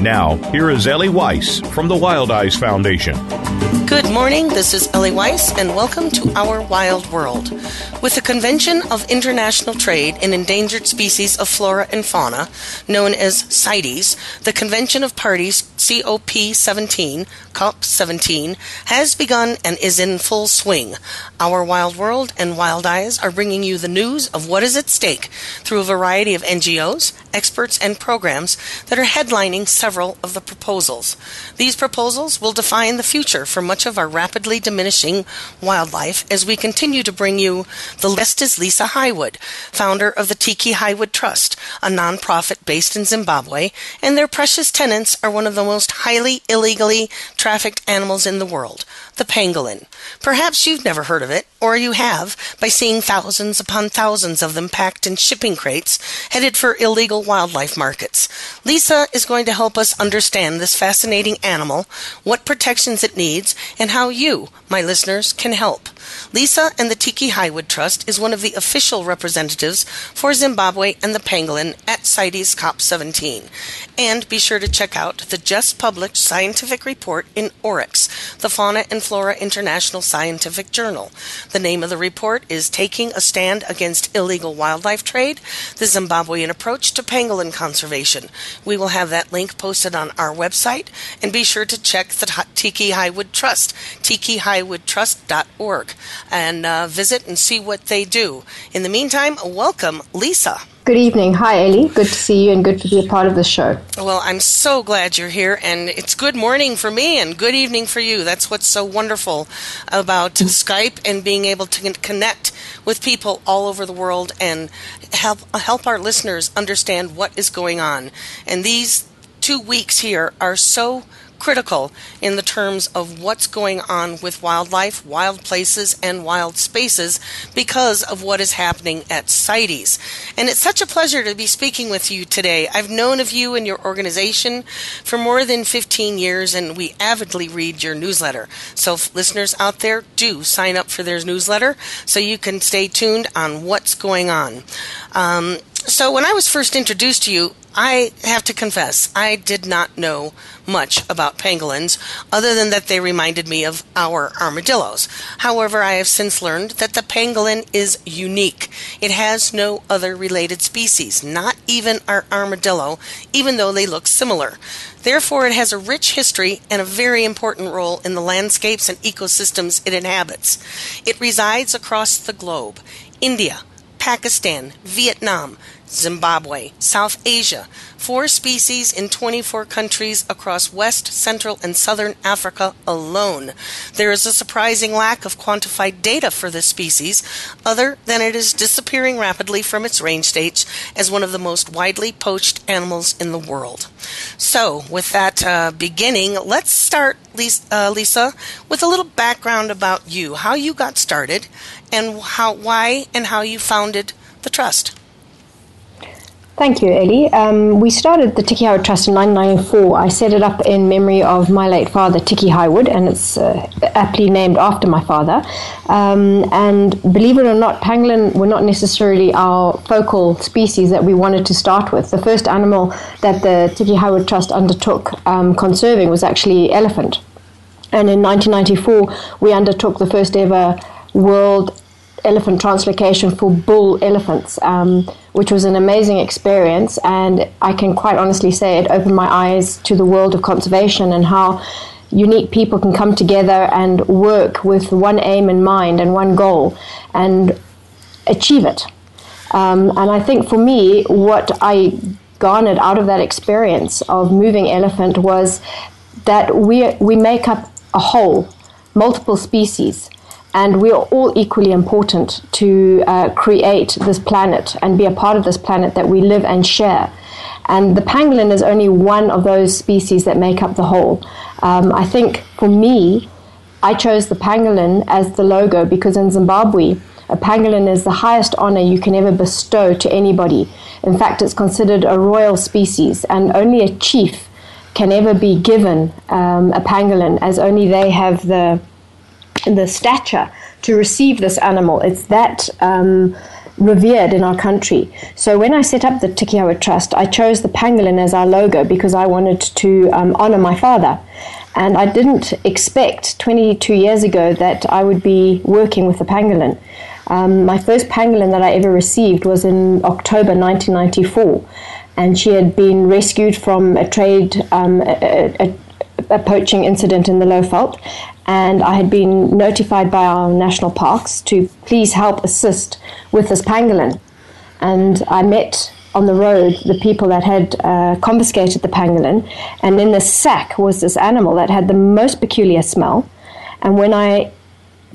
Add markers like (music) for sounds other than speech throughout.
Now, here is Ellie Weiss from the Wildize Foundation. Good morning, this is Ellie Weiss, and welcome to Our Wild World. With the Convention of International Trade in Endangered Species of Flora and Fauna, known as CITES, the Convention of Parties COP17, COP17, has begun and is in full swing. Our Wild World and Wildize are bringing you the news of what is at stake through a variety of NGOs, experts, and programs that are headlining several of the proposals. These proposals will define the future for much of our rapidly diminishing wildlife as we continue to bring you the list is Lisa Hywood, founder of the Tikki Hywood Trust, a nonprofit based in Zimbabwe, and their precious tenants are one of the most highly illegally trafficked animals in the world, the pangolin. Perhaps you've never heard of it, or you have by seeing thousands upon thousands of them packed in shipping crates headed for illegal wildlife markets. Lisa is going to help us understand this fascinating animal, what protections it needs, and how you, my listeners, can help. Lisa and the Tikki Hywood Trust is one of the official representatives for Zimbabwe and the pangolin at CITES COP17. And be sure to check out the just published scientific report in Oryx, the Fauna and Flora International Scientific Journal. The name of the report is Taking a Stand Against Illegal Wildlife Trade The Zimbabwean Approach to Pangolin Conservation. We will have that link posted on our website, and be sure to check the Tikki Hywood Trust, tikkihywoodtrust.org, and uh, visit and see what they do. In the meantime, welcome, Lisa. Good evening. Hi, Ellie. Good to see you and good to be a part of the show. Well, I'm so glad you're here, and it's good morning for me and good evening for you. That's what's so wonderful about Skype and being able to connect with people all over the world and help help our listeners understand what is going on. And these two weeks here are so critical in the terms of what's going on with wildlife, wild places, and wild spaces because of what is happening at CITES. And it's such a pleasure to be speaking with you today. I've known of you and your organization for more than 15 years, and we avidly read your newsletter. So, listeners out there, do sign up for their newsletter so you can stay tuned on what's going on. Um, so, when I was first introduced to you, I have to confess, I did not know much about pangolins other than that they reminded me of our armadillos. However, I have since learned that the pangolin is unique. It has no other related species, not even our armadillo, even though they look similar. Therefore, it has a rich history and a very important role in the landscapes and ecosystems it inhabits. It resides across the globe India, Pakistan, Vietnam, Zimbabwe, South Asia, four species in 24 countries across West, Central, and Southern Africa alone. There is a surprising lack of quantified data for this species, other than it is disappearing rapidly from its range states as one of the most widely poached animals in the world. So, with that uh, beginning, let's start, uh, Lisa, with a little background about you, how you got started, and how, why, and how you founded the trust. Thank you, Ellie. Um, we started the Tikki Hywood Trust in 1994. I set it up in memory of my late father, Tikki Hywood, and it's uh, aptly named after my father. Um, and believe it or not, pangolin were not necessarily our focal species that we wanted to start with. The first animal that the Tikki Hywood Trust undertook um, conserving was actually elephant. And in 1994, we undertook the first ever world elephant translocation for bull elephants, um, which was an amazing experience. And I can quite honestly say it opened my eyes to the world of conservation and how unique people can come together and work with one aim in mind and one goal and achieve it. Um, and I think for me, what I garnered out of that experience of moving elephant was that we, we make up a whole, multiple species and we are all equally important to uh, create this planet and be a part of this planet that we live and share. And the pangolin is only one of those species that make up the whole. Um, I think for me, I chose the pangolin as the logo because in Zimbabwe, a pangolin is the highest honor you can ever bestow to anybody. In fact, it's considered a royal species, and only a chief can ever be given um, a pangolin, as only they have the the stature to receive this animal. It's that um, revered in our country. So when I set up the Tikki Hywood Trust, I chose the pangolin as our logo because I wanted to um, honor my father. And I didn't expect 22 years ago that I would be working with the pangolin. Um, my first pangolin that I ever received was in October 1994, and she had been rescued from a trade, um, a, a, a, poaching incident in the Low Lowveld, and I had been notified by our national parks to please help assist with this pangolin. And I met on the road the people that had uh, confiscated the pangolin, and in the sack was this animal that had the most peculiar smell. And when I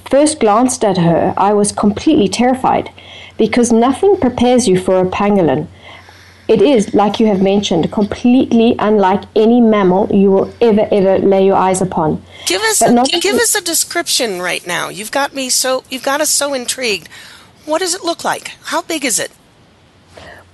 first glanced at her, I was completely terrified because nothing prepares you for a pangolin it is, like you have mentioned, completely unlike any mammal you will ever, ever lay your eyes upon. Give us, a, give us a description right now. You've got me so, you've got us so intrigued. What does it look like? How big is it?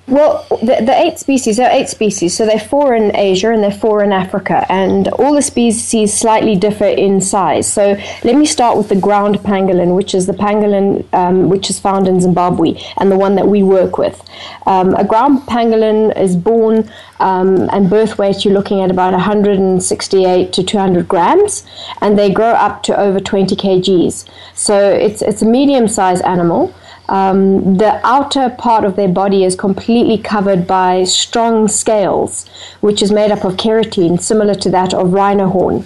Well, the, the, eight species, there are eight species. So they're four in Asia and they're four in Africa. And all the species slightly differ in size. So let me start with the ground pangolin, which is the pangolin um, which is found in Zimbabwe and the one that we work with. Um, a ground pangolin is born um, and birth weight, you're looking at about 168 to 200 grams. And they grow up to over 20 kgs. So it's, it's a medium sized animal. Um, the outer part of their body is completely covered by strong scales, which is made up of keratin, similar to that of rhino horn.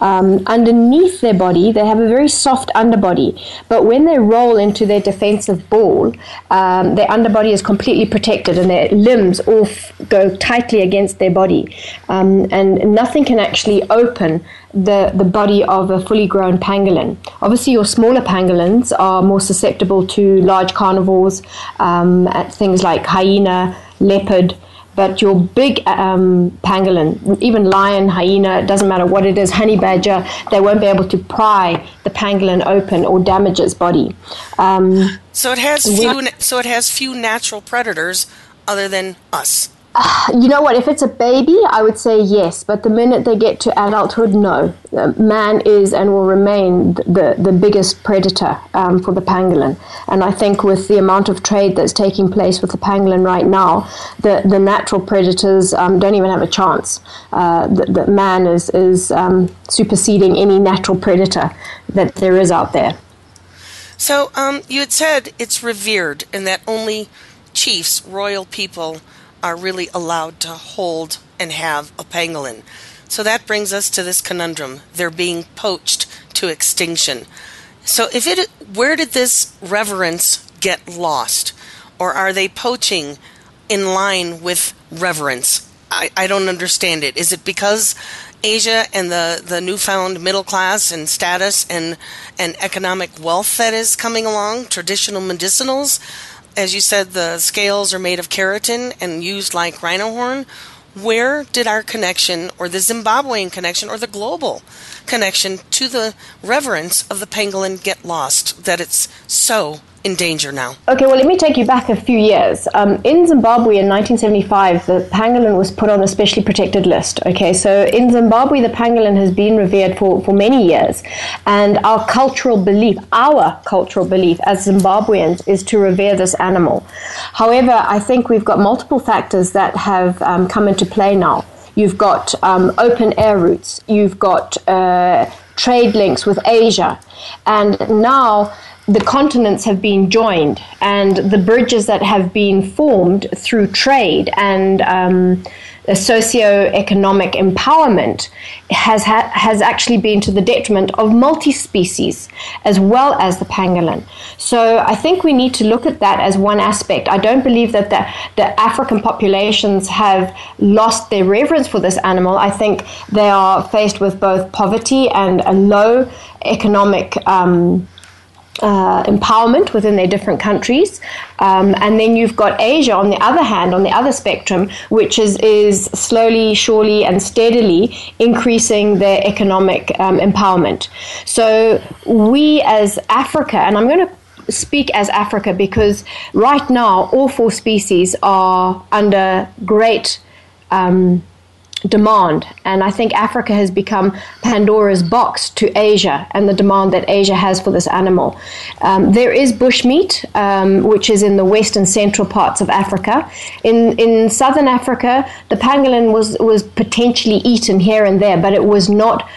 Um, underneath their body, they have a very soft underbody, but when they roll into their defensive ball, um, their underbody is completely protected and their limbs all f- go tightly against their body. Um, and nothing can actually open the, the body of a fully grown pangolin. Obviously, your smaller pangolins are more susceptible to large carnivores, um, things like hyena, leopard. But your big um, pangolin, even lion, hyena, it doesn't matter what it is, honey badger, they won't be able to pry the pangolin open or damage its body. Um, so it has few. So it has few natural predators other than us. (sighs) You know what? If it's a baby, I would say yes. But the minute they get to adulthood, no. Man is and will remain the, the biggest predator um, for the pangolin. And I think with the amount of trade that's taking place with the pangolin right now, the, the natural predators um, don't even have a chance. Uh, that man is, is um, superseding any natural predator that there is out there. So um, you had said it's revered and that only chiefs, royal people, are really allowed to hold and have a pangolin. So that brings us to this conundrum. They're being poached to extinction. So if it where did this reverence get lost? Or are they poaching in line with reverence? I, I don't understand it. Is it because Asia and the, the newfound middle class and status and, and economic wealth that is coming along, traditional medicinals, as you said, the scales are made of keratin and used like rhino horn. Where did our connection, or the Zimbabwean connection, or the global connection to the reverence of the pangolin get lost that it's so in danger now? Okay, well, let me take you back a few years. Um, in Zimbabwe in 1975, the pangolin was put on a specially protected list. Okay, so in Zimbabwe, the pangolin has been revered for, for many years. And our cultural belief, our cultural belief as Zimbabweans, is to revere this animal. However, I think we've got multiple factors that have um, come into play now. You've got um, open air routes, you've got uh, trade links with Asia, and now the continents have been joined and the bridges that have been formed through trade and um, socio-economic empowerment has ha- has actually been to the detriment of multi-species as well as the pangolin. So I think we need to look at that as one aspect. I don't believe that the, the African populations have lost their reverence for this animal. I think they are faced with both poverty and a low economic um, uh, empowerment within their different countries. Um, and then you've got Asia on the other hand, on the other spectrum, which is, is slowly, surely, and steadily increasing their economic um, empowerment. So we as Africa, and I'm going to speak as Africa because right now all four species are under great. Um, demand. And I think Africa has become Pandora's box to Asia and the demand that Asia has for this animal. Um, there is bushmeat, um, which is in the west and central parts of Africa. In, in southern Africa, the pangolin was, was potentially eaten here and there, but it was not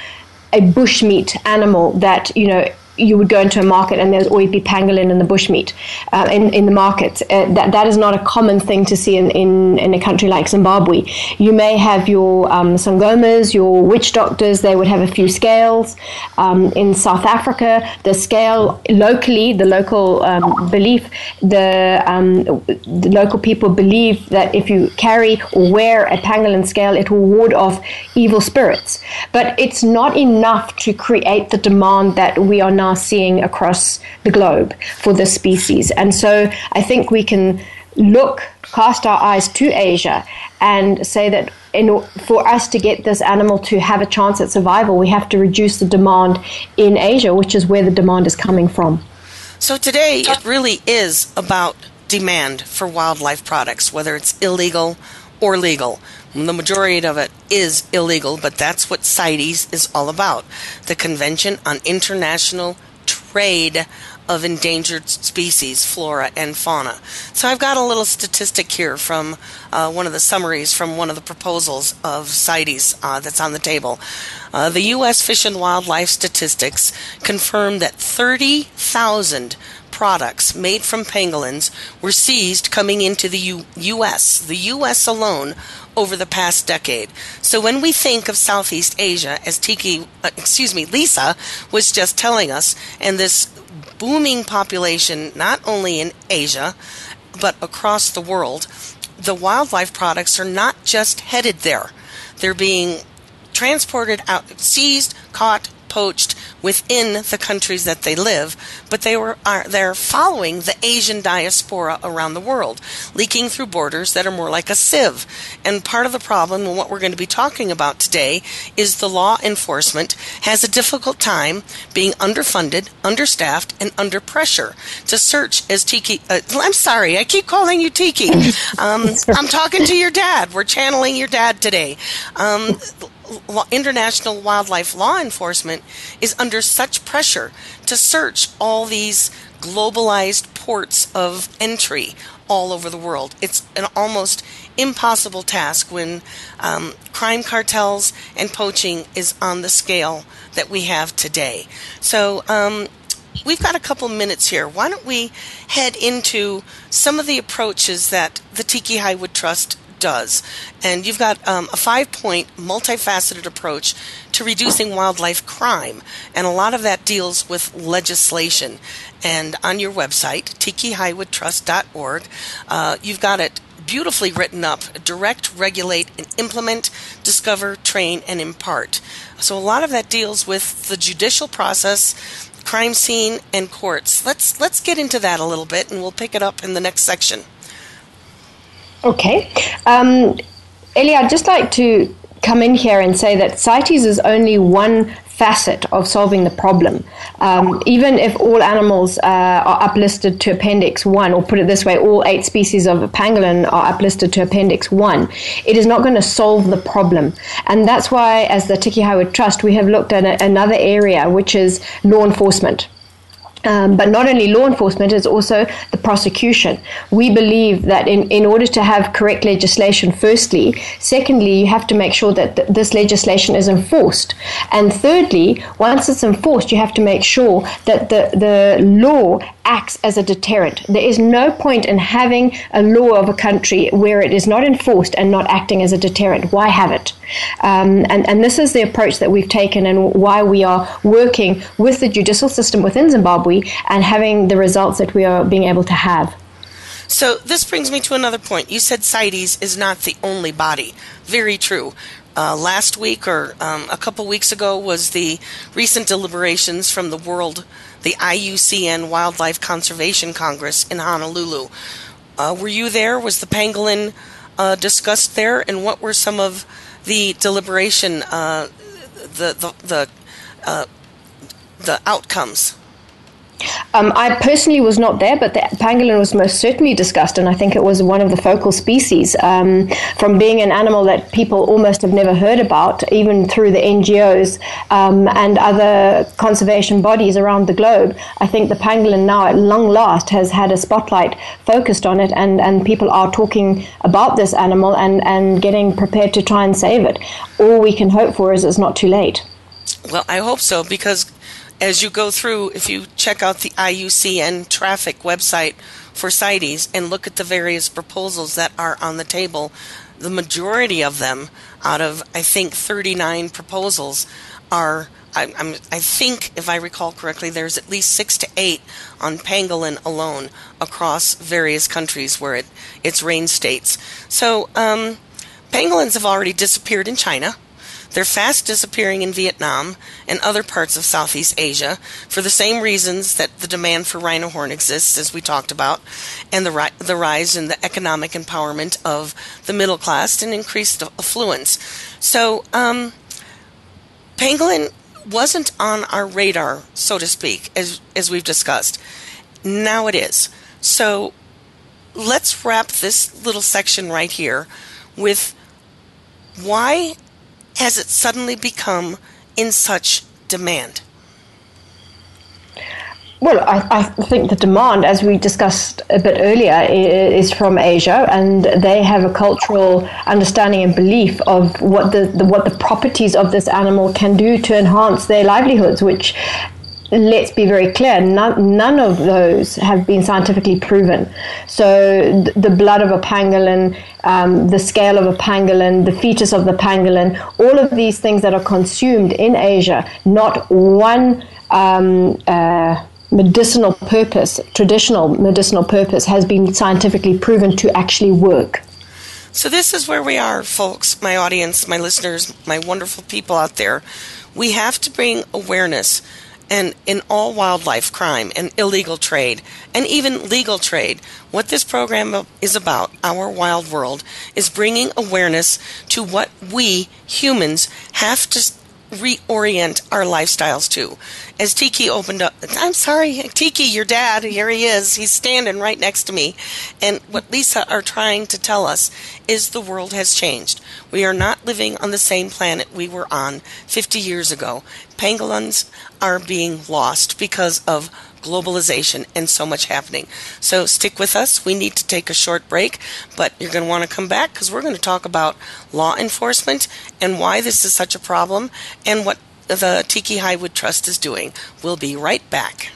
a bushmeat animal that, you know, you would go into a market and there's always be pangolin in the bushmeat uh, in, in the market. Uh, that, that is not a common thing to see in, in, in a country like Zimbabwe. You may have your um, sangomas, your witch doctors, they would have a few scales. Um, in South Africa, the scale locally, the local um, belief, the, um, the local people believe that if you carry or wear a pangolin scale, it will ward off evil spirits. But it's not enough to create the demand that we are now are seeing across the globe for this species. And so I think we can look, cast our eyes to Asia and say that in, for us to get this animal to have a chance at survival, we have to reduce the demand in Asia, which is where the demand is coming from. So today it really is about demand for wildlife products, whether it's illegal or legal. The majority of it is illegal, but that's what CITES is all about the Convention on International Trade of Endangered Species, Flora and Fauna. So I've got a little statistic here from uh, one of the summaries from one of the proposals of CITES uh, that's on the table. Uh, the U.S. Fish and Wildlife Statistics confirm that 30,000 products made from pangolins were seized coming into the U- U.S., the U.S. alone, over the past decade. So when we think of Southeast Asia, as Tikki, uh, excuse me, Lisa was just telling us, and this booming population, not only in Asia, but across the world, the wildlife products are not just headed there. They're being transported out, seized, caught, poached within the countries that they live, but they were are they're following the Asian diaspora around the world, leaking through borders that are more like a sieve. And part of the problem and what we're going to be talking about today is the law enforcement has a difficult time being underfunded, understaffed, and under pressure to search as Tikki. Uh, I'm sorry, I keep calling you Tikki. (laughs) Um, I'm talking to your dad. We're channeling your dad today. Um, international wildlife law enforcement is under such pressure to search all these globalized ports of entry all over the world. It's an almost impossible task when um, crime cartels and poaching is on the scale that we have today. So, um, we've got a couple minutes here. Why don't we head into some of the approaches that the Tikki Hywood Trust does. And you've got um, a five point, multifaceted approach to reducing wildlife crime. And a lot of that deals with legislation. And on your website, tikkihywoodtrust.org, uh, you've got it beautifully written up direct, regulate, and implement, discover, train, and impart. So a lot of that deals with the judicial process, crime scene, and courts. Let's let's get into that a little bit, and we'll pick it up in the next section. Okay. Um, Ellie, I'd just like to come in here and say that CITES is only one facet of solving the problem. Um, even if all animals uh, are uplisted to Appendix 1, or put it this way, all eight species of pangolin are uplisted to Appendix 1, it is not going to solve the problem. And that's why, as the Tikki Hywood Trust, we have looked at a, another area, which is law enforcement. Um, but not only law enforcement, it's also the prosecution. We believe that in, in order to have correct legislation, firstly, secondly, you have to make sure that th- this legislation is enforced. And thirdly, once it's enforced, you have to make sure that the, the law acts as a deterrent. There is no point in having a law of a country where it is not enforced and not acting as a deterrent. Why have it? Um, and, and this is the approach that we've taken and why we are working with the judicial system within Zimbabwe and having the results that we are being able to have. So this brings me to another point. You said CITES is not the only body. Very true. Uh, last week or um, a couple weeks ago was the recent deliberations from the World, the IUCN Wildlife Conservation Congress in Honolulu. Uh, were you there? Was the pangolin uh, discussed there? And what were some of the deliberation, uh, the the the, uh, the outcomes? Um, I personally was not there, but the pangolin was most certainly discussed, and I think it was one of the focal species. Um, from being an animal that people almost have never heard about, even through the NGOs um, and other conservation bodies around the globe, I think the pangolin now, at long last, has had a spotlight focused on it, and, and people are talking about this animal and, and getting prepared to try and save it. All we can hope for is it's not too late. Well, I hope so because as you go through, if you check out the IUCN traffic website for CITES and look at the various proposals that are on the table, the majority of them, out of I think 39 proposals, are I, I'm, I think, if I recall correctly, there's at least six to eight on pangolin alone across various countries where it, it's range states. So um, pangolins have already disappeared in China. They're fast disappearing in Vietnam and other parts of Southeast Asia for the same reasons that the demand for rhino horn exists, as we talked about, and the, ri- the rise in the economic empowerment of the middle class and increased affluence. So, um, pangolin wasn't on our radar, so to speak, as, as we've discussed. Now it is. So, let's wrap this little section right here with why has it suddenly become in such demand? Well, I, I, think the demand, as we discussed a bit earlier, is from Asia, and they have a cultural understanding and belief of what the, the what the properties of this animal can do to enhance their livelihoods, which let's be very clear, none, none of those have been scientifically proven. So, th- the blood of a pangolin, um, the scale of a pangolin, the fetus of the pangolin, all of these things that are consumed in Asia, not one um, uh, medicinal purpose, traditional medicinal purpose, has been scientifically proven to actually work. So, this is where we are, folks, my audience, my listeners, my wonderful people out there. We have to bring awareness and in all wildlife crime and illegal trade and even legal trade. What this program is about, Our Wild World, is bringing awareness to what we humans have to reorient our lifestyles to. As Tikki opened up, I'm sorry, Tikki, your dad, here he is. He's standing right next to me. And what Lisa are trying to tell us is the world has changed. We are not living on the same planet we were on 50 years ago. Pangolins are being lost because of globalization and so much happening. So stick with us. We need to take a short break, but you're going to want to come back because we're going to talk about law enforcement and why this is such a problem and what the Tikki Hywood Trust is doing. We'll be right back.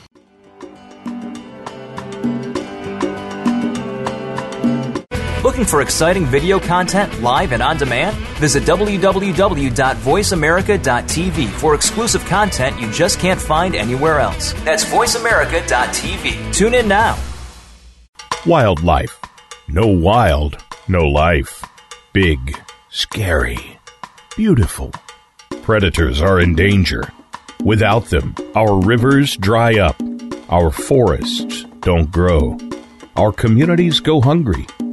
Looking for exciting video content live and on demand? Visit www.voiceamerica.tv for exclusive content you just can't find anywhere else. That's voiceamerica.tv. Tune in now. Wildlife. No wild, no life. Big, scary, beautiful. Predators are in danger. Without them, our rivers dry up, our forests don't grow, our communities go hungry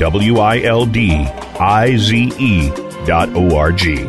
W I L D I Z E dot O R G.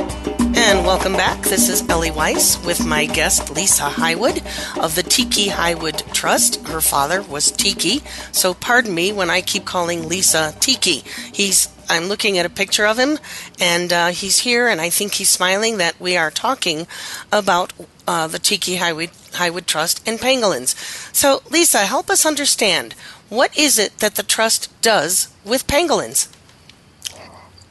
And welcome back. This is Ellie Weiss with my guest Lisa Hywood of the Tikki Hywood Trust. Her father was Tikki, so pardon me when I keep calling Lisa Tikki. He's I'm looking at a picture of him, and uh, he's here, and I think he's smiling that we are talking about uh, the Tikki Hywood, Hywood Trust and pangolins. So, Lisa, help us understand what is it that the trust does with pangolins?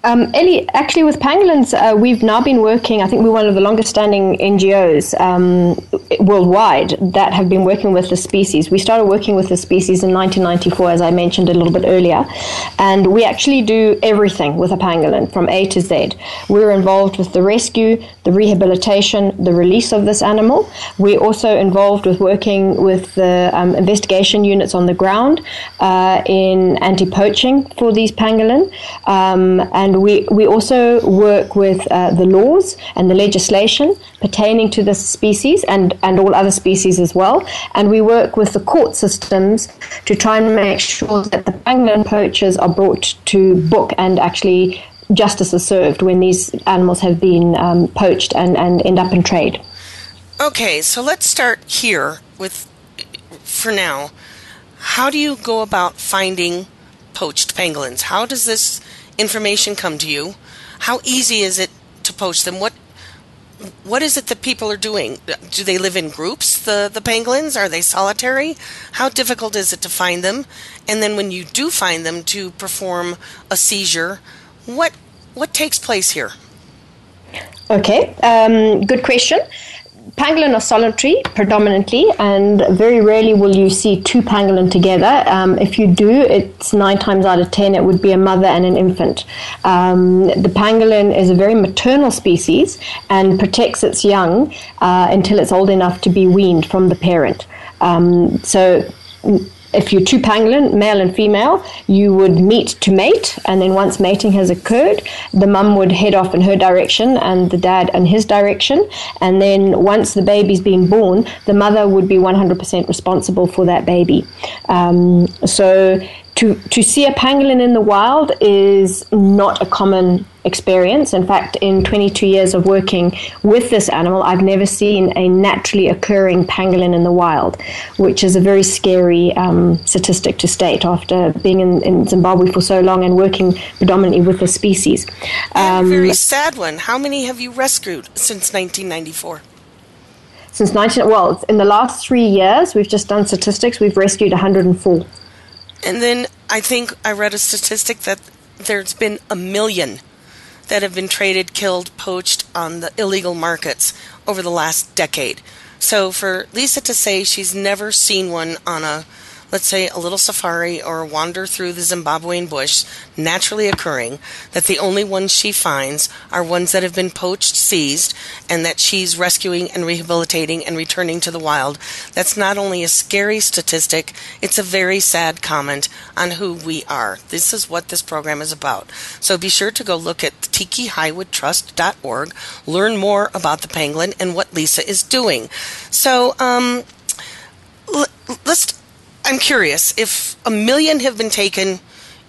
Um, Ellie, actually, with pangolins, uh, we've now been working. I think we're one of the longest-standing NGOs um, worldwide that have been working with the species. We started working with the species in 1994, as I mentioned a little bit earlier, and we actually do everything with a pangolin from A to Z. We're involved with the rescue, the rehabilitation, the release of this animal. We're also involved with working with the um, investigation units on the ground uh, in anti-poaching for these pangolin, um, and and we, we also work with uh, the laws and the legislation pertaining to this species and, and all other species as well. And we work with the court systems to try and make sure that the pangolin poachers are brought to book and actually justice is served when these animals have been um, poached and, and end up in trade. Okay, so let's start here with, for now, how do you go about finding poached pangolins? How does this information come to you? How easy is it to poach them? What what is it that people are doing? Do they live in groups, the, the pangolins? Are they solitary? How difficult is it to find them? And then when you do find them to perform a seizure, what what takes place here? Okay, um, good question pangolin are solitary predominantly, and very rarely will you see two pangolin together. Um, if you do, it's nine times out of ten it would be a mother and an infant. Um, the pangolin is a very maternal species and protects its young uh, until it's old enough to be weaned from the parent. Um, so if you're two pangolin, male and female, you would meet to mate, and then once mating has occurred, the mum would head off in her direction and the dad in his direction, and then once the baby's been born, the mother would be 100% responsible for that baby. Um, so to, to see a pangolin in the wild is not a common experience. In fact, in 22 years of working with this animal, I've never seen a naturally occurring pangolin in the wild, which is a very scary um, statistic to state after being in, in, Zimbabwe for so long and working predominantly with the species. Um, a very sad one. How many have you rescued since 1994? Since 19, well, in the last three years, we've just done statistics. We've rescued 104. And then I think I read a statistic that there's been a million that have been traded, killed, poached on the illegal markets over the last decade. So for Lisa to say she's never seen one on a let's say, a little safari or wander through the Zimbabwean bush naturally occurring, that the only ones she finds are ones that have been poached, seized, and that she's rescuing and rehabilitating and returning to the wild. That's not only a scary statistic, it's a very sad comment on who we are. This is what this program is about. So be sure to go look at tikkihywoodtrust.org, learn more about the pangolin and what Lisa is doing. So, um, let's I'm curious if a million have been taken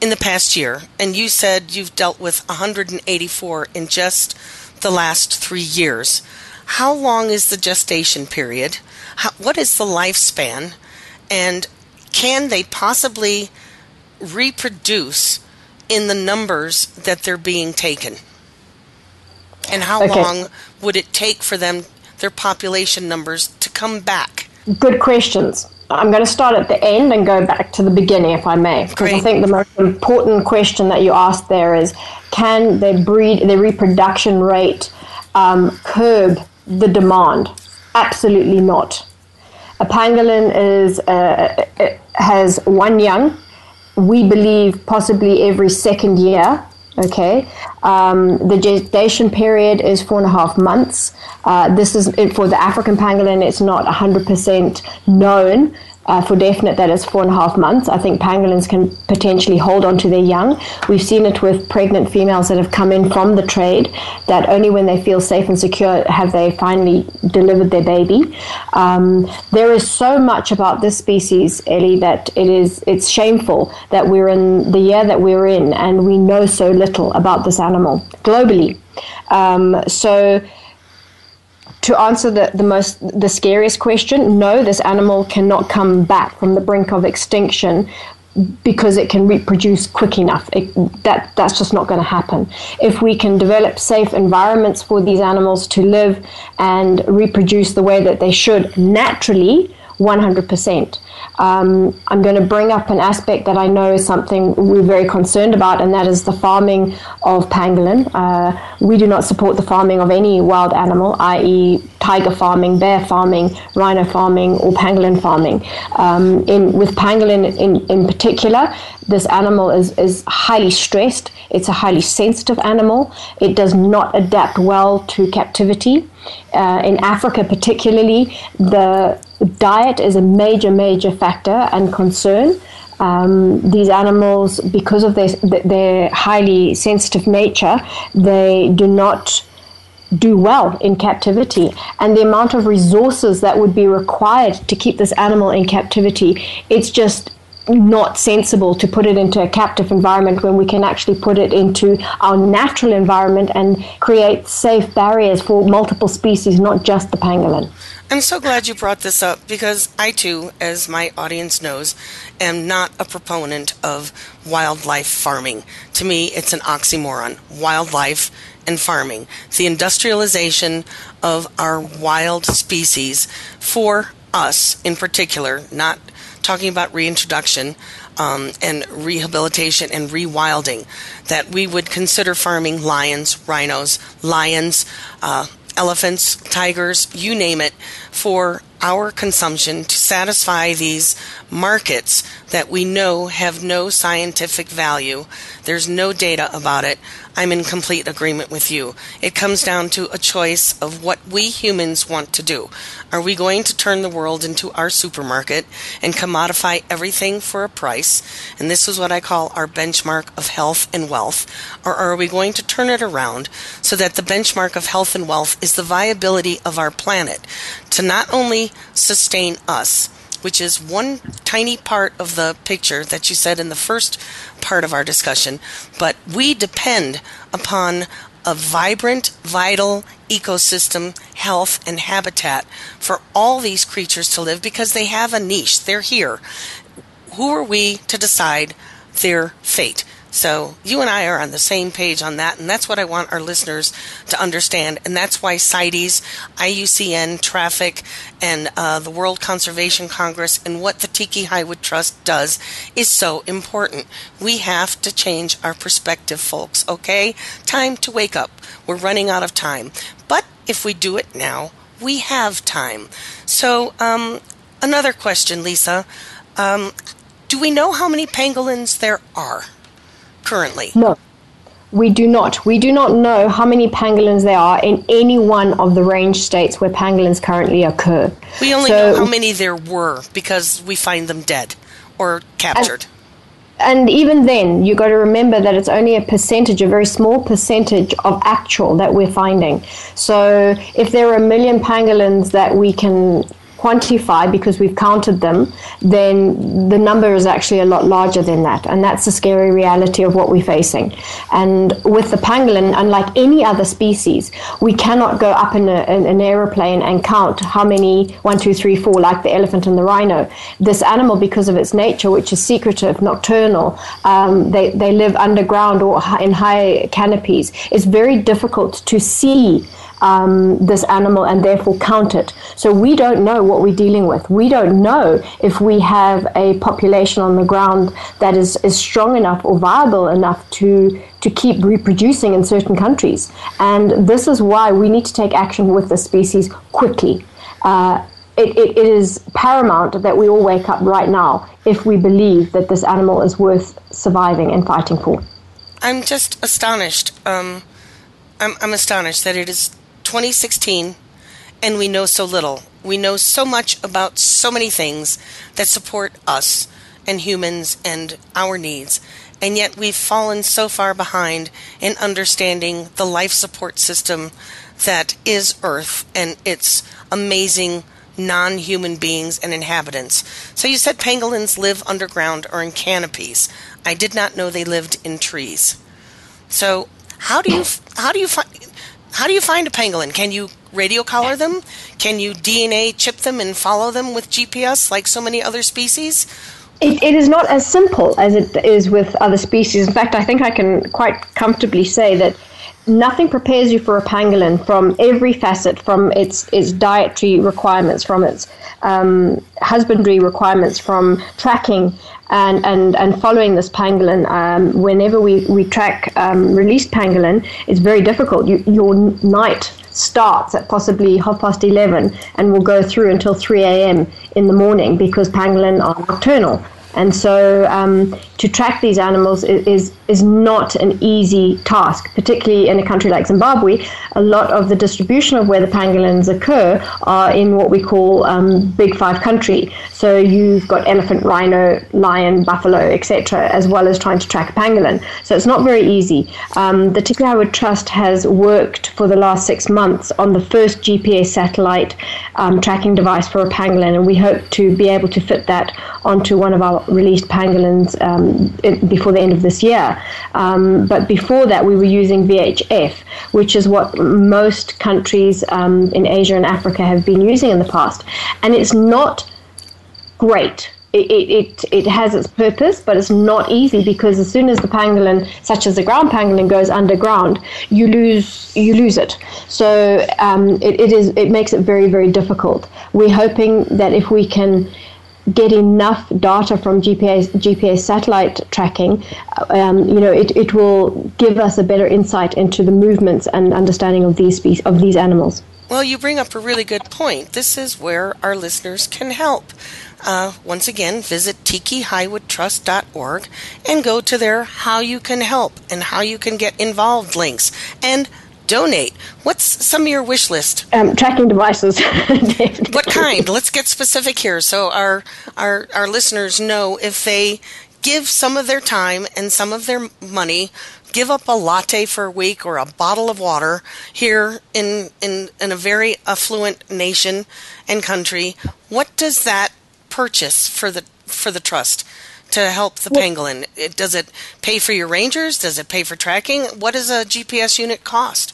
in the past year, and you said you've dealt with 184 in just the last three years. How long is the gestation period? How, what is the lifespan? And can they possibly reproduce in the numbers that they're being taken? And how okay. long would it take for them, their population numbers, to come back? Good questions. I'm going to start at the end and go back to the beginning, if I may, because I think the most important question that you asked there is, can their breed, their reproduction rate, um, curb the demand? Absolutely not. A pangolin is uh, has one young. We believe possibly every second year. Okay, um, the gestation period is four and a half months. Uh, this is for the African pangolin. It's not 100% known uh, for definite that is four and a half months. I think pangolins can potentially hold on to their young. We've seen it with pregnant females that have come in from the trade that only when they feel safe and secure have they finally delivered their baby. Um, there is so much about this species, Ellie, that it is it's shameful that we're in the year that we're in and we know so little about this animal globally. Um, so to answer the, the most the scariest question, no, this animal cannot come back from the brink of extinction because it can reproduce quick enough. It, that that's just not going to happen. If we can develop safe environments for these animals to live and reproduce the way that they should naturally, 100%. Um, I'm going to bring up an aspect that I know is something we're very concerned about, and that is the farming of pangolin. Uh, we do not support the farming of any wild animal, i.e., tiger farming, bear farming, rhino farming, or pangolin farming. Um, in, with pangolin in, in particular, this animal is, is highly stressed. It's a highly sensitive animal. It does not adapt well to captivity. Uh, in Africa, particularly, the diet is a major, major factor and concern. Um, these animals, because of their, their highly sensitive nature, they do not do well in captivity and the amount of resources that would be required to keep this animal in captivity it's just not sensible to put it into a captive environment when we can actually put it into our natural environment and create safe barriers for multiple species, not just the pangolin. I'm so glad you brought this up because I too, as my audience knows, am not a proponent of wildlife farming. To me, it's an oxymoron. Wildlife and farming. The industrialization of our wild species for us in particular, not talking about reintroduction um, and rehabilitation and rewilding, that we would consider farming lions, rhinos, lions, uh, elephants, tigers, you name it, for our consumption to satisfy these markets that we know have no scientific value. There's no data about it. I'm in complete agreement with you. It comes down to a choice of what we humans want to do. Are we going to turn the world into our supermarket and commodify everything for a price? And this is what I call our benchmark of health and wealth. Or are we going to turn it around so that the benchmark of health and wealth is the viability of our planet to not only sustain us, which is one tiny part of the picture that you said in the first part of our discussion, but we depend upon a vibrant, vital ecosystem, health, and habitat for all these creatures to live because they have a niche. They're here. Who are we to decide their fate? So you and I are on the same page on that, and that's what I want our listeners to understand. And that's why CITES, IUCN, Traffic, and uh, the World Conservation Congress, and what the Tikki Hywood Trust does is so important. We have to change our perspective, folks. Okay, time to wake up. We're running out of time, but if we do it now, we have time. So, um, another question, Lisa. Um, do we know how many pangolins there are? Currently? No. We do not. We do not know how many pangolins there are in any one of the range states where pangolins currently occur. We only so, know how many there were because we find them dead or captured. And, and even then, you've got to remember that it's only a percentage, a very small percentage of actual that we're finding. So if there are a million pangolins that we can quantify because we've counted them, then the number is actually a lot larger than that. And that's the scary reality of what we're facing. And with the pangolin, unlike any other species, we cannot go up in, a, in an aeroplane and count how many one, two, three, four, like the elephant and the rhino. This animal, because of its nature, which is secretive, nocturnal, um, they, they live underground or in high canopies, it's very difficult to see um, this animal and therefore count it. So we don't know what we're dealing with. We don't know if we have a population on the ground that is, is strong enough or viable enough to to keep reproducing in certain countries. And this is why we need to take action with the species quickly. Uh, it, it, it is paramount that we all wake up right now if we believe that this animal is worth surviving and fighting for. I'm just astonished. Um, I'm, I'm astonished that it is 2016 and we know so little. We know so much about so many things that support us and humans and our needs, and yet we've fallen so far behind in understanding the life support system that is Earth and its amazing non human beings and inhabitants. So you said pangolins live underground or in canopies. I did not know they lived in trees. So how do you how do you find how do you find a pangolin? Can you radio collar them? Can you DNA chip them and follow them with GPS like so many other species? It, it is not as simple as it is with other species. In fact, I think I can quite comfortably say that nothing prepares you for a pangolin from every facet, from its its dietary requirements, from its um, husbandry requirements, from tracking and, and, and following this pangolin. Um, whenever we, we track um, released pangolin, it's very difficult. You, your night starts at possibly half past 11 and will go through until 3 a.m. in the morning because pangolin are nocturnal. And so um, to track these animals is, is not an easy task, particularly in a country like Zimbabwe. A lot of the distribution of where the pangolins occur are in what we call um, Big Five country. So you've got elephant, rhino, lion, buffalo, etc., as well as trying to track a pangolin. So it's not very easy. Um, the Tikki Hywood Trust has worked for the last six months on the first GPS satellite um, tracking device for a pangolin, and we hope to be able to fit that onto one of our released pangolins um, before the end of this year. Um, but before that, we were using VHF, which is what most countries um, in Asia and Africa have been using in the past. And it's not great. It, it, it has its purpose, but it's not easy because as soon as the pangolin, such as the ground pangolin, goes underground, you lose you lose it. So um, it, it is it makes it very very difficult. We're hoping that if we can get enough data from GPS, GPS satellite tracking, um, you know, it, it will give us a better insight into the movements and understanding of these species, of these animals. Well, you bring up a really good point. This is where our listeners can help. Uh, once again, visit tikkihywoodtrust.org and go to their How You Can Help and How You Can Get Involved links. And donate. What's some of your wish list? Um, tracking devices. (laughs) what kind? Let's get specific here, so our our our listeners know if they give some of their time and some of their money give up a latte for a week or a bottle of water here in, in, in a very affluent nation and country, what does that purchase for the for the trust to help the pangolin? It, does it pay for your rangers? Does it pay for tracking? What does a GPS unit cost?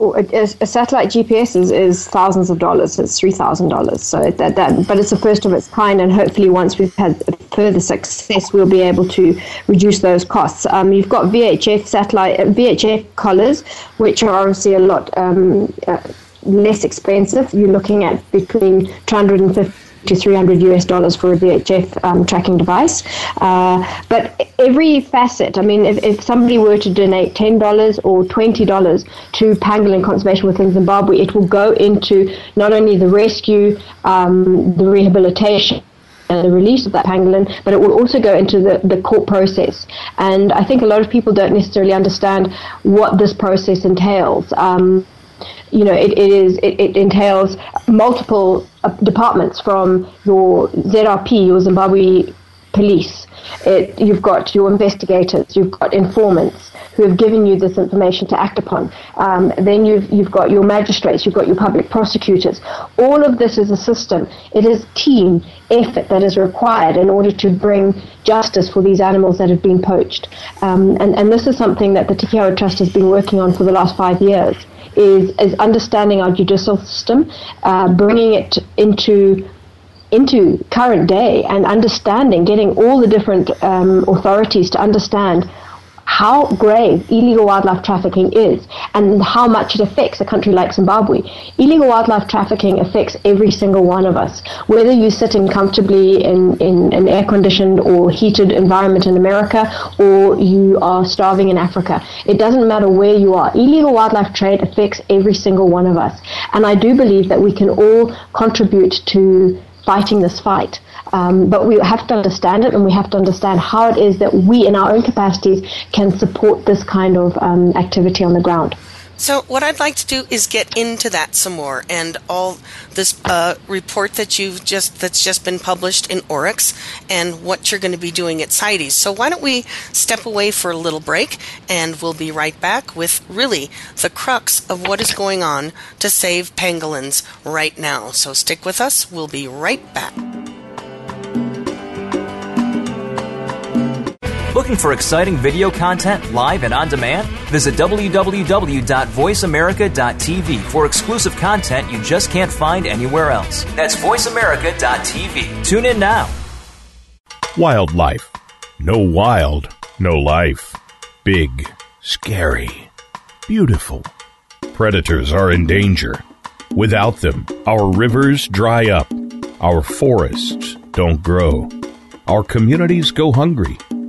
A, a, satellite GPS is, is thousands of dollars. It's three thousand dollars. So that, that, but it's the first of its kind, and hopefully, once we've had further success, we'll be able to reduce those costs. Um, you've got VHF satellite uh, VHF collars, which are obviously a lot um, uh, less expensive. You're looking at between two hundred and fifty to 300 US dollars for a VHF um, tracking device. Uh, but every facet, I mean, if, if somebody were to donate $10 or $20 to Pangolin Conservation Within Zimbabwe, it will go into not only the rescue, um, the rehabilitation, and the release of that pangolin, but it will also go into the, the court process. And I think a lot of people don't necessarily understand what this process entails. Um, you know, it, it is it, it entails multiple uh, departments from your ZRP, your Zimbabwe police. It, you've got your investigators, you've got informants who have given you this information to act upon. Um, then you've you've got your magistrates, you've got your public prosecutors. All of this is a system. It is team effort that is required in order to bring justice for these animals that have been poached. Um, and and this is something that the Tikki Hywood Trust has been working on for the last five years is, is understanding our judicial system, uh, bringing it into into current day and understanding, getting all the different um, authorities to understand how grave illegal wildlife trafficking is and how much it affects a country like Zimbabwe. Illegal wildlife trafficking affects every single one of us. Whether you sit in comfortably in, in an air conditioned or heated environment in America or you are starving in Africa, it doesn't matter where you are. Illegal wildlife trade affects every single one of us. And I do believe that we can all contribute to fighting this fight. Um, but we have to understand it and we have to understand how it is that we, in our own capacities, can support this kind of um, activity on the ground. So, what I'd like to do is get into that some more, and all this uh, report that you've just that's just been published in Oryx, and what you're going to be doing at CITES. So, why don't we step away for a little break, and we'll be right back with really the crux of what is going on to save pangolins right now. So, stick with us. We'll be right back. Looking for exciting video content live and on demand? Visit www.voiceamerica.tv for exclusive content you just can't find anywhere else. That's voiceamerica.tv. Tune in now. Wildlife. No wild, no life. Big, scary, beautiful. Predators are in danger. Without them, our rivers dry up, our forests don't grow, our communities go hungry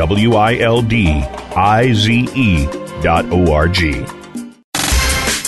W I L D I Z E dot O R G.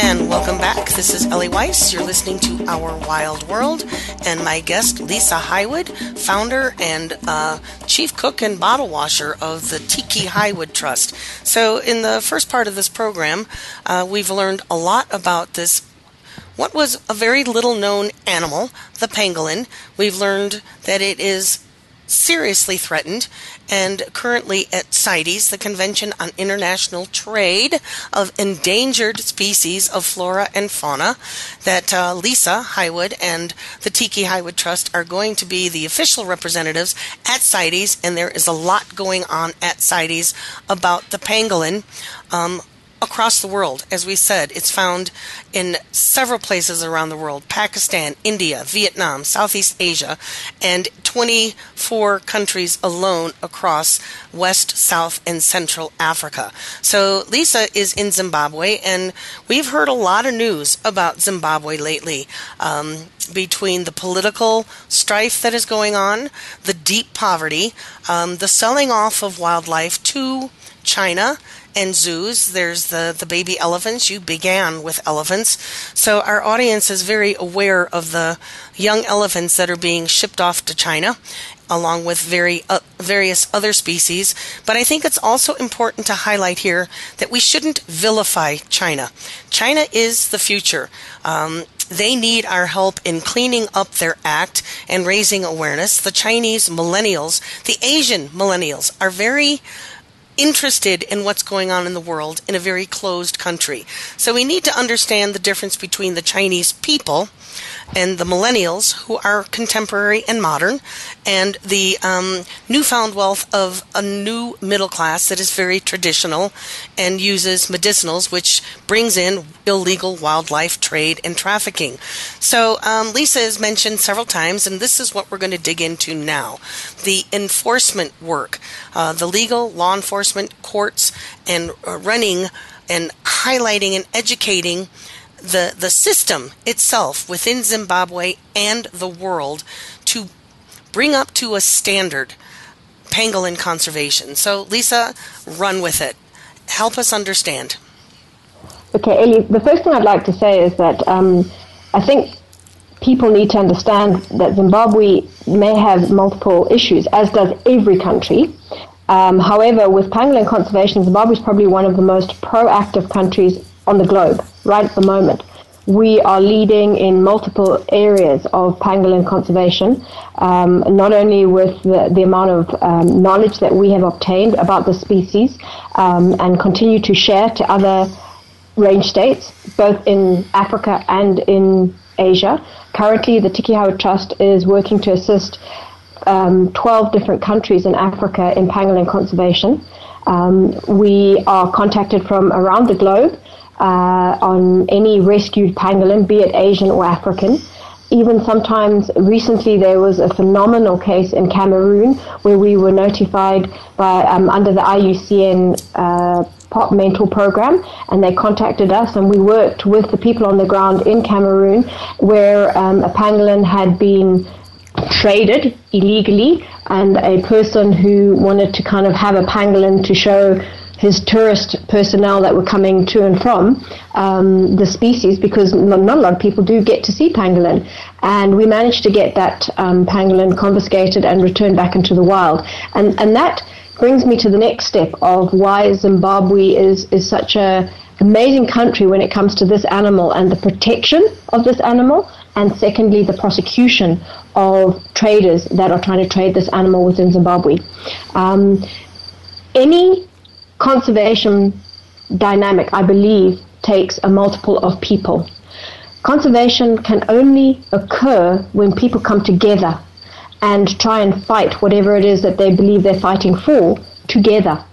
And welcome back. This is Ellie Weiss. You're listening to Our Wild World, and my guest, Lisa Hywood, founder and uh, chief cook and bottle washer of the Tikki Hywood Trust. So, in the first part of this program, uh, we've learned a lot about this what was a very little known animal, the pangolin. We've learned that it is seriously threatened and currently at CITES, the Convention on International Trade of Endangered Species of Flora and Fauna, that uh, Lisa Hywood and the Tikki Hywood Trust are going to be the official representatives at CITES, and there is a lot going on at CITES about the pangolin. Um, across the world. As we said, it's found in several places around the world Pakistan, India, Vietnam, Southeast Asia, and 24 countries alone across West, South, and Central Africa. So Lisa is in Zimbabwe, and we've heard a lot of news about Zimbabwe lately. Um, between the political strife that is going on, the deep poverty, um, the selling off of wildlife to China, and zoos. There's the, the baby elephants. You began with elephants. So our audience is very aware of the young elephants that are being shipped off to China along with very uh, various other species. But I think it's also important to highlight here that we shouldn't vilify China. China is the future. Um, they need our help in cleaning up their act and raising awareness. The Chinese millennials, the Asian millennials, are very interested in what's going on in the world in a very closed country. So we need to understand the difference between the Chinese people and the millennials who are contemporary and modern, and the um, newfound wealth of a new middle class that is very traditional and uses medicinals, which brings in illegal wildlife trade and trafficking. So, um, Lisa has mentioned several times, and this is what we're going to dig into now the enforcement work, uh, the legal law enforcement courts, and uh, running and highlighting and educating the, the system itself within Zimbabwe and the world to bring up to a standard pangolin conservation. So, Lisa, run with it. Help us understand. Okay, Ellie, the first thing I'd like to say is that um, I think people need to understand that Zimbabwe may have multiple issues, as does every country. Um, however, with pangolin conservation, Zimbabwe is probably one of the most proactive countries on the globe right at the moment. We are leading in multiple areas of pangolin conservation, um, not only with the, the amount of um, knowledge that we have obtained about the species um, and continue to share to other range states, both in Africa and in Asia. Currently, the Tikki Hywood Trust is working to assist um, 12 different countries in Africa in pangolin conservation. Um, we are contacted from around the globe uh, on any rescued pangolin, be it Asian or African. Even sometimes recently there was a phenomenal case in Cameroon where we were notified by um, under the IUCN uh, POP mental program and they contacted us and we worked with the people on the ground in Cameroon where um, a pangolin had been traded illegally and a person who wanted to kind of have a pangolin to show his tourist personnel that were coming to and from um, the species because not a lot of people do get to see pangolin. And we managed to get that um, pangolin confiscated and returned back into the wild. And, and that brings me to the next step of why Zimbabwe is, is such a amazing country when it comes to this animal and the protection of this animal and secondly the prosecution of traders that are trying to trade this animal within Zimbabwe. Um, any conservation dynamic, I believe, takes a multiple of people. Conservation can only occur when people come together and try and fight whatever it is that they believe they're fighting for together.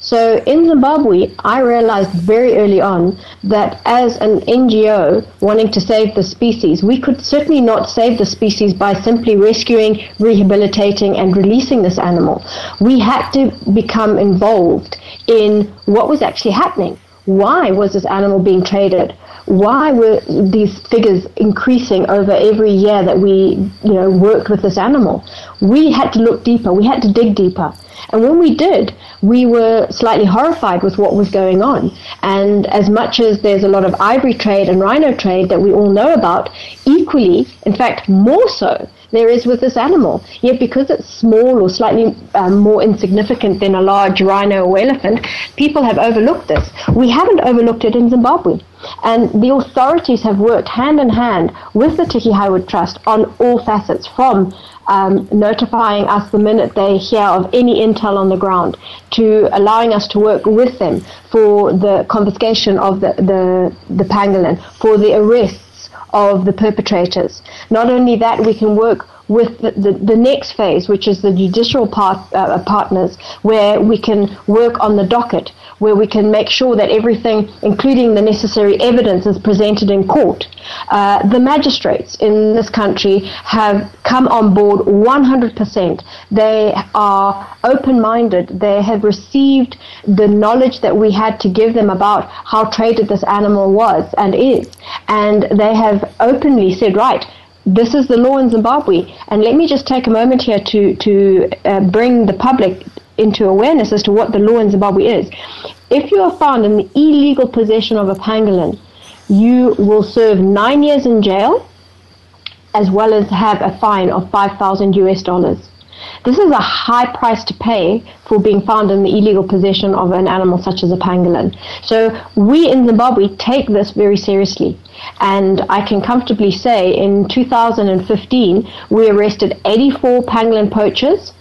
So in Zimbabwe, I realized very early on that as an NGO wanting to save the species, we could certainly not save the species by simply rescuing, rehabilitating, and releasing this animal. We had to become involved in what was actually happening. Why was this animal being traded? Why were these figures increasing over every year that we, you know, worked with this animal? We had to look deeper. We had to dig deeper. And when we did, we were slightly horrified with what was going on. And as much as there's a lot of ivory trade and rhino trade that we all know about, equally, in fact, more so, there is with this animal. Yet because it's small or slightly um, more insignificant than a large rhino or elephant, people have overlooked this. We haven't overlooked it in Zimbabwe. And the authorities have worked hand in hand with the Tikki Hywood Trust on all facets, from um, notifying us the minute they hear of any intel on the ground to allowing us to work with them for the confiscation of the, the, the pangolin, for the arrests of the perpetrators. Not only that, we can work with the, the, the, next phase, which is the judicial part, uh, partners, where we can work on the docket, where we can make sure that everything, including the necessary evidence, is presented in court. Uh, the magistrates in this country have come on board 100%. They are open minded. They have received the knowledge that we had to give them about how traded this animal was and is. And they have openly said, right, this is the law in Zimbabwe. And let me just take a moment here to, to uh, bring the public into awareness as to what the law in Zimbabwe is. If you are found in the illegal possession of a pangolin, you will serve nine years in jail as well as have a fine of 5,000 US dollars. This is a high price to pay for being found in the illegal possession of an animal such as a pangolin. So we in Zimbabwe take this very seriously. And I can comfortably say in 2015, we arrested 84 pangolin poachers.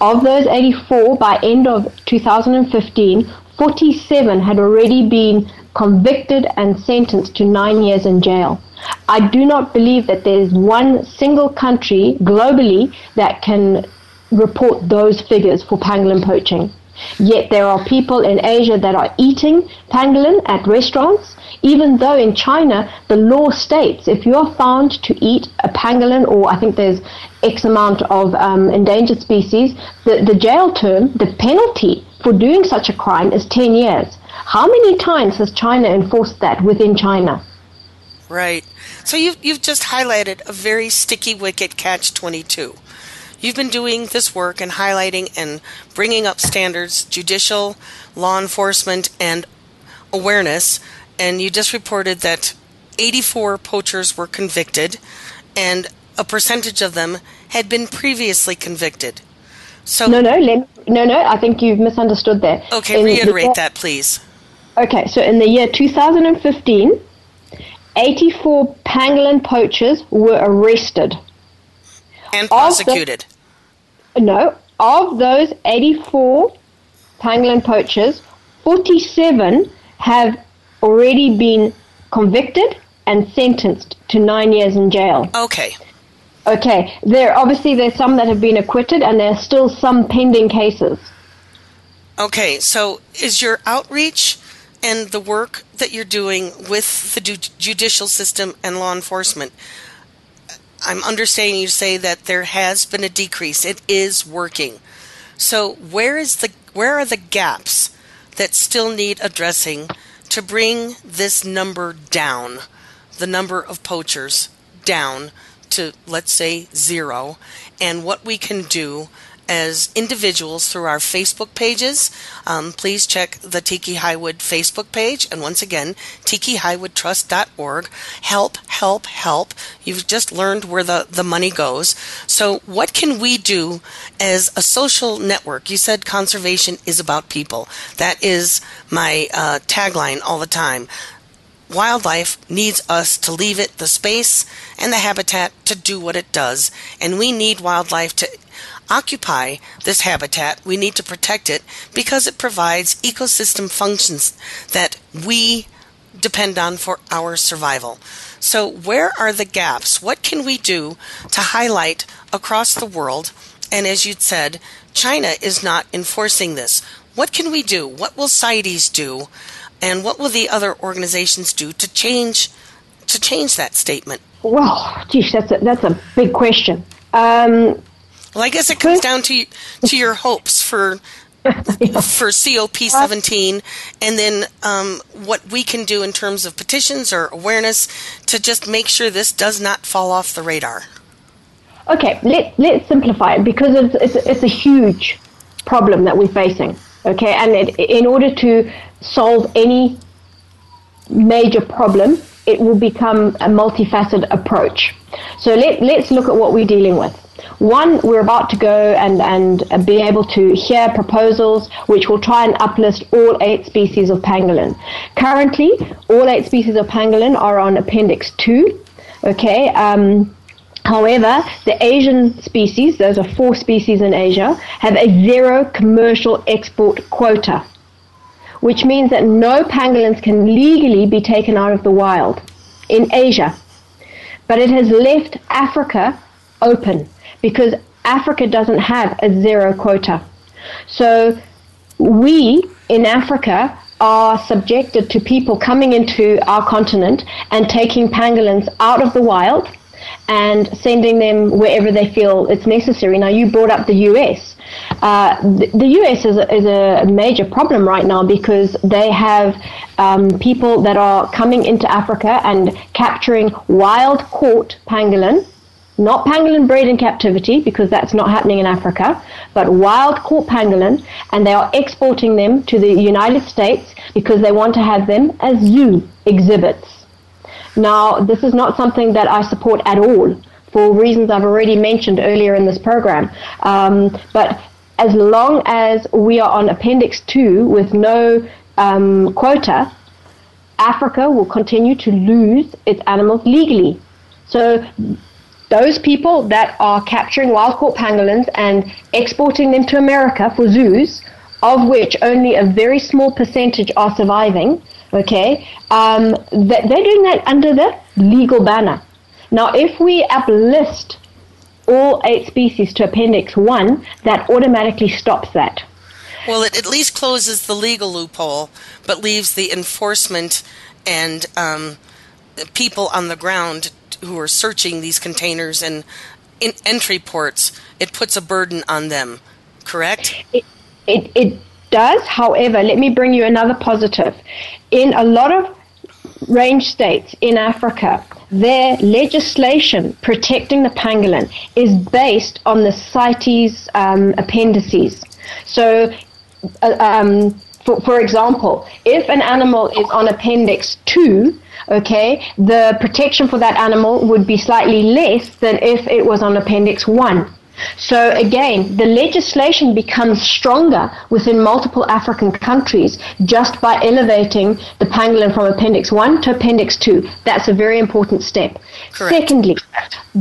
Of those 84, by end of 2015, 47 had already been convicted and sentenced to nine years in jail. I do not believe that there is one single country globally that can report those figures for pangolin poaching. Yet there are people in Asia that are eating pangolin at restaurants, even though in China the law states if you are found to eat a pangolin, or I think there's X amount of um, endangered species, the, the jail term, the penalty for doing such a crime is 10 years. How many times has China enforced that within China? Right. So you've, you've just highlighted a very sticky wicket catch 22. You've been doing this work and highlighting and bringing up standards, judicial, law enforcement, and awareness. And you just reported that 84 poachers were convicted, and a percentage of them had been previously convicted. So no, no, no, no. I think you've misunderstood there. Okay, in reiterate the, that, please. Okay, so in the year 2015, 84 pangolin poachers were arrested and prosecuted. The, no, of those 84 pangolin poachers, 47 have already been convicted and sentenced to nine years in jail. Okay. Okay. There obviously there's some that have been acquitted, and there are still some pending cases. Okay. So is your outreach and the work that you're doing with the judicial system and law enforcement I'm understanding you say that there has been a decrease. It is working. So where is the where are the gaps that still need addressing to bring this number down, the number of poachers down to let's say zero, and what we can do as individuals through our Facebook pages. Um, please check the Tikki Hywood Facebook page. And once again, tikkihywoodtrust.org. Help, help, help. You've just learned where the, the money goes. So, what can we do as a social network? You said conservation is about people. That is my uh, tagline all the time wildlife needs us to leave it the space and the habitat to do what it does. And we need wildlife to occupy this habitat, we need to protect it because it provides ecosystem functions that we depend on for our survival. So, where are the gaps? What can we do to highlight across the world? And as you said, China is not enforcing this. What can we do? What will CITES do? And what will the other organizations do to change to change that statement? Well, geez, that's a, that's a big question. Um, well, I guess it comes down to to your hopes for for COP17, and then um, what we can do in terms of petitions or awareness to just make sure this does not fall off the radar. Okay, let let's simplify it because it's it's, it's a huge problem that we're facing. Okay, and it, in order to solve any major problem, it will become a multifaceted approach. So let, let's look at what we're dealing with. One, we're about to go and, and be able to hear proposals which will try and uplist all eight species of pangolin. Currently, all eight species of pangolin are on Appendix 2. Okay. Um, However, the Asian species, those are four species in Asia, have a zero commercial export quota, which means that no pangolins can legally be taken out of the wild in Asia. But it has left Africa open because Africa doesn't have a zero quota. So we in Africa are subjected to people coming into our continent and taking pangolins out of the wild and sending them wherever they feel it's necessary. Now, you brought up the US. Uh, the, US is a, is a, major problem right now because they have um, people that are coming into Africa and capturing wild caught pangolin not pangolin bred in captivity because that's not happening in Africa, but wild caught pangolin, and they are exporting them to the United States because they want to have them as zoo exhibits. Now, this is not something that I support at all for reasons I've already mentioned earlier in this program. Um, but as long as we are on Appendix 2 with no um, quota, Africa will continue to lose its animals legally. So those people that are capturing wild caught pangolins and exporting them to America for zoos, of which only a very small percentage are surviving, okay, um, they're doing that under the legal banner. Now, if we uplist all eight species to Appendix 1, that automatically stops that. Well, it at least closes the legal loophole, but leaves the enforcement and um, people on the ground who are searching these containers and in entry ports, it puts a burden on them, correct? It, it, it does. However, let me bring you another positive. In a lot of range states in Africa, their legislation protecting the pangolin is based on the CITES um, appendices. So, uh, um, for, for example, if an animal is on Appendix 2, okay, the protection for that animal would be slightly less than if it was on Appendix 1. So again, the legislation becomes stronger within multiple African countries just by elevating the pangolin from Appendix 1 to Appendix 2. That's a very important step. Correct. Secondly,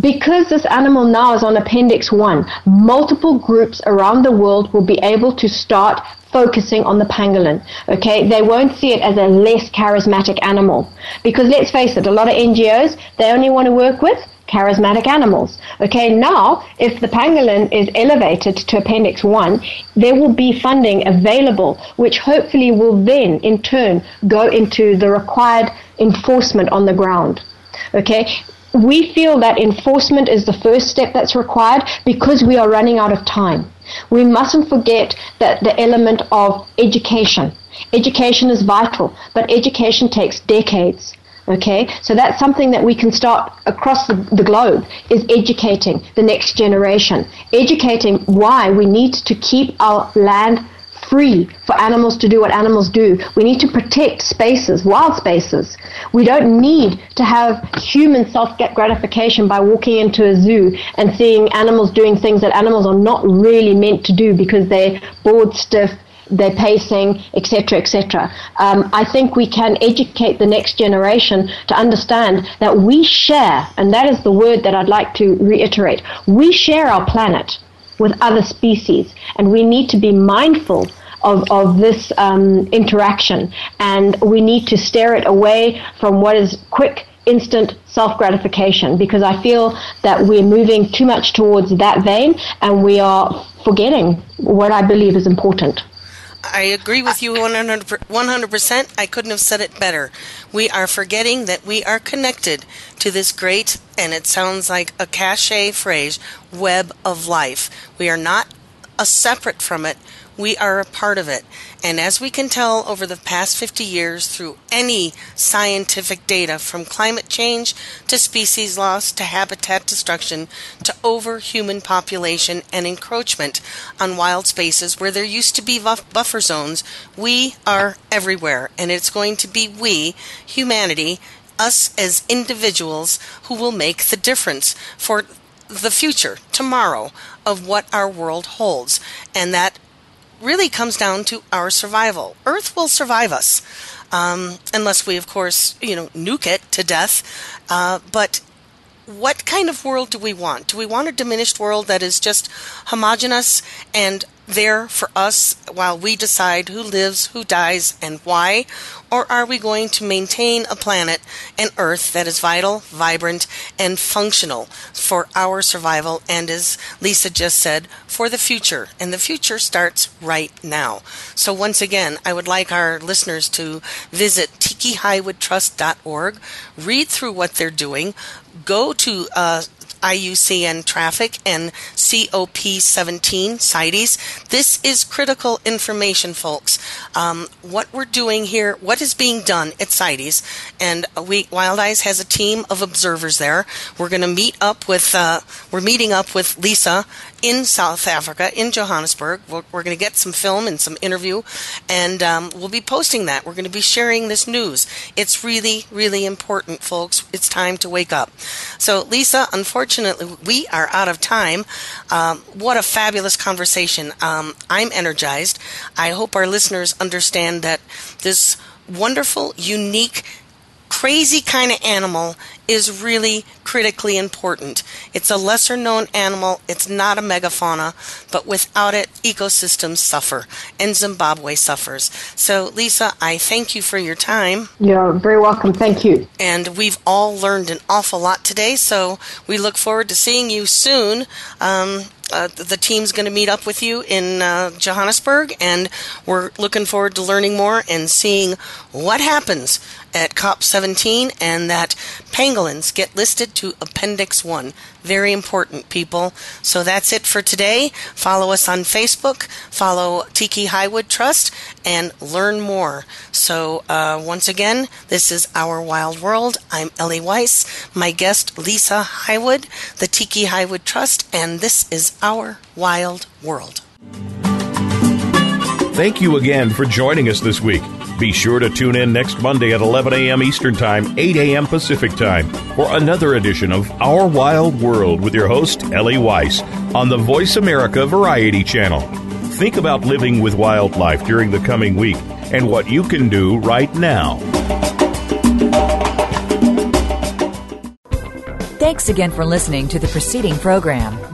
because this animal now is on Appendix 1, multiple groups around the world will be able to start focusing on the pangolin. Okay, they won't see it as a less charismatic animal because let's face it, a lot of NGOs they only want to work with charismatic animals. Okay, now if the pangolin is elevated to Appendix 1, there will be funding available, which hopefully will then in turn go into the required enforcement on the ground. Okay, we feel that enforcement is the first step that's required because we are running out of time. We mustn't forget that the element of education. Education is vital, but education takes decades. Okay, so that's something that we can start across the, the, globe is educating the next generation, educating why we need to keep our land free for animals to do what animals do. We need to protect spaces, wild spaces. We don't need to have human self gratification by walking into a zoo and seeing animals doing things that animals are not really meant to do because they're bored stiff their pacing, etc., etc. Um, I think we can educate the next generation to understand that we share, and that is the word that I'd like to reiterate. We share our planet with other species, and we need to be mindful of, of this um, interaction. And we need to steer it away from what is quick, instant self gratification because I feel that we're moving too much towards that vein and we are forgetting what I believe is important. I agree with you 100%. I couldn't have said it better. We are forgetting that we are connected to this great, and it sounds like a cliche phrase, web of life. We are not a separate from it We are a part of it. And as we can tell over the past 50 years through any scientific data from climate change to species loss to habitat destruction to over human population and encroachment on wild spaces where there used to be buffer zones, we are everywhere. And it's going to be we, humanity, us as individuals, who will make the difference for the future, tomorrow, of what our world holds. And that really comes down to our survival. Earth will survive us, um, unless we, of course, you know, nuke it to death. Uh, but what kind of world do we want? Do we want a diminished world that is just homogenous and there for us while we decide who lives, who dies, and why? Or are we going to maintain a planet an Earth that is vital, vibrant, and functional for our survival and, as Lisa just said, for the future? And the future starts right now. So, once again, I would like our listeners to visit tikkihywoodtrust.org, read through what they're doing, go to uh, IUCN traffic and COP17 CITES. This is critical information, folks. Um, what we're doing here, what is being done at CITES, and we, Wildize has a team of observers there. We're going to meet up with, uh, we're meeting up with Lisa in South Africa, in Johannesburg. We're, we're going to get some film and some interview, and um, we'll be posting that. We're going to be sharing this news. It's really, really important, folks. It's time to wake up. So, Lisa, unfortunately, we are out of time. Um, what a fabulous conversation. Um, I'm energized. I hope our listeners understand that this wonderful, unique, crazy kind of animal is really critically important. It's a lesser known animal, it's not a megafauna, but without it, ecosystems suffer, and Zimbabwe suffers. So, Lisa, I thank you for your time. You're very welcome. Thank you. And we've all learned an awful lot today, so we look forward to seeing you soon. Um, uh, the team's going to meet up with you in uh, Johannesburg, and we're looking forward to learning more and seeing what happens at COP17 and that pangolins get listed to Appendix 1. Very important, people. So that's it for today. Follow us on Facebook, follow Tikki Hywood Trust, and learn more. So, uh, once again, this is Our Wild World. I'm Ellie Weiss, my guest, Lisa Hywood, the Tikki Hywood Trust, and this is Our Wild World. Thank you again for joining us this week. Be sure to tune in next Monday at 11 a.m. Eastern Time, 8 a.m. Pacific Time for another edition of Our Wild World with your host, Ellie Weiss, on the Voice America Variety Channel. Think about living with wildlife during the coming week and what you can do right now. Thanks again for listening to the preceding program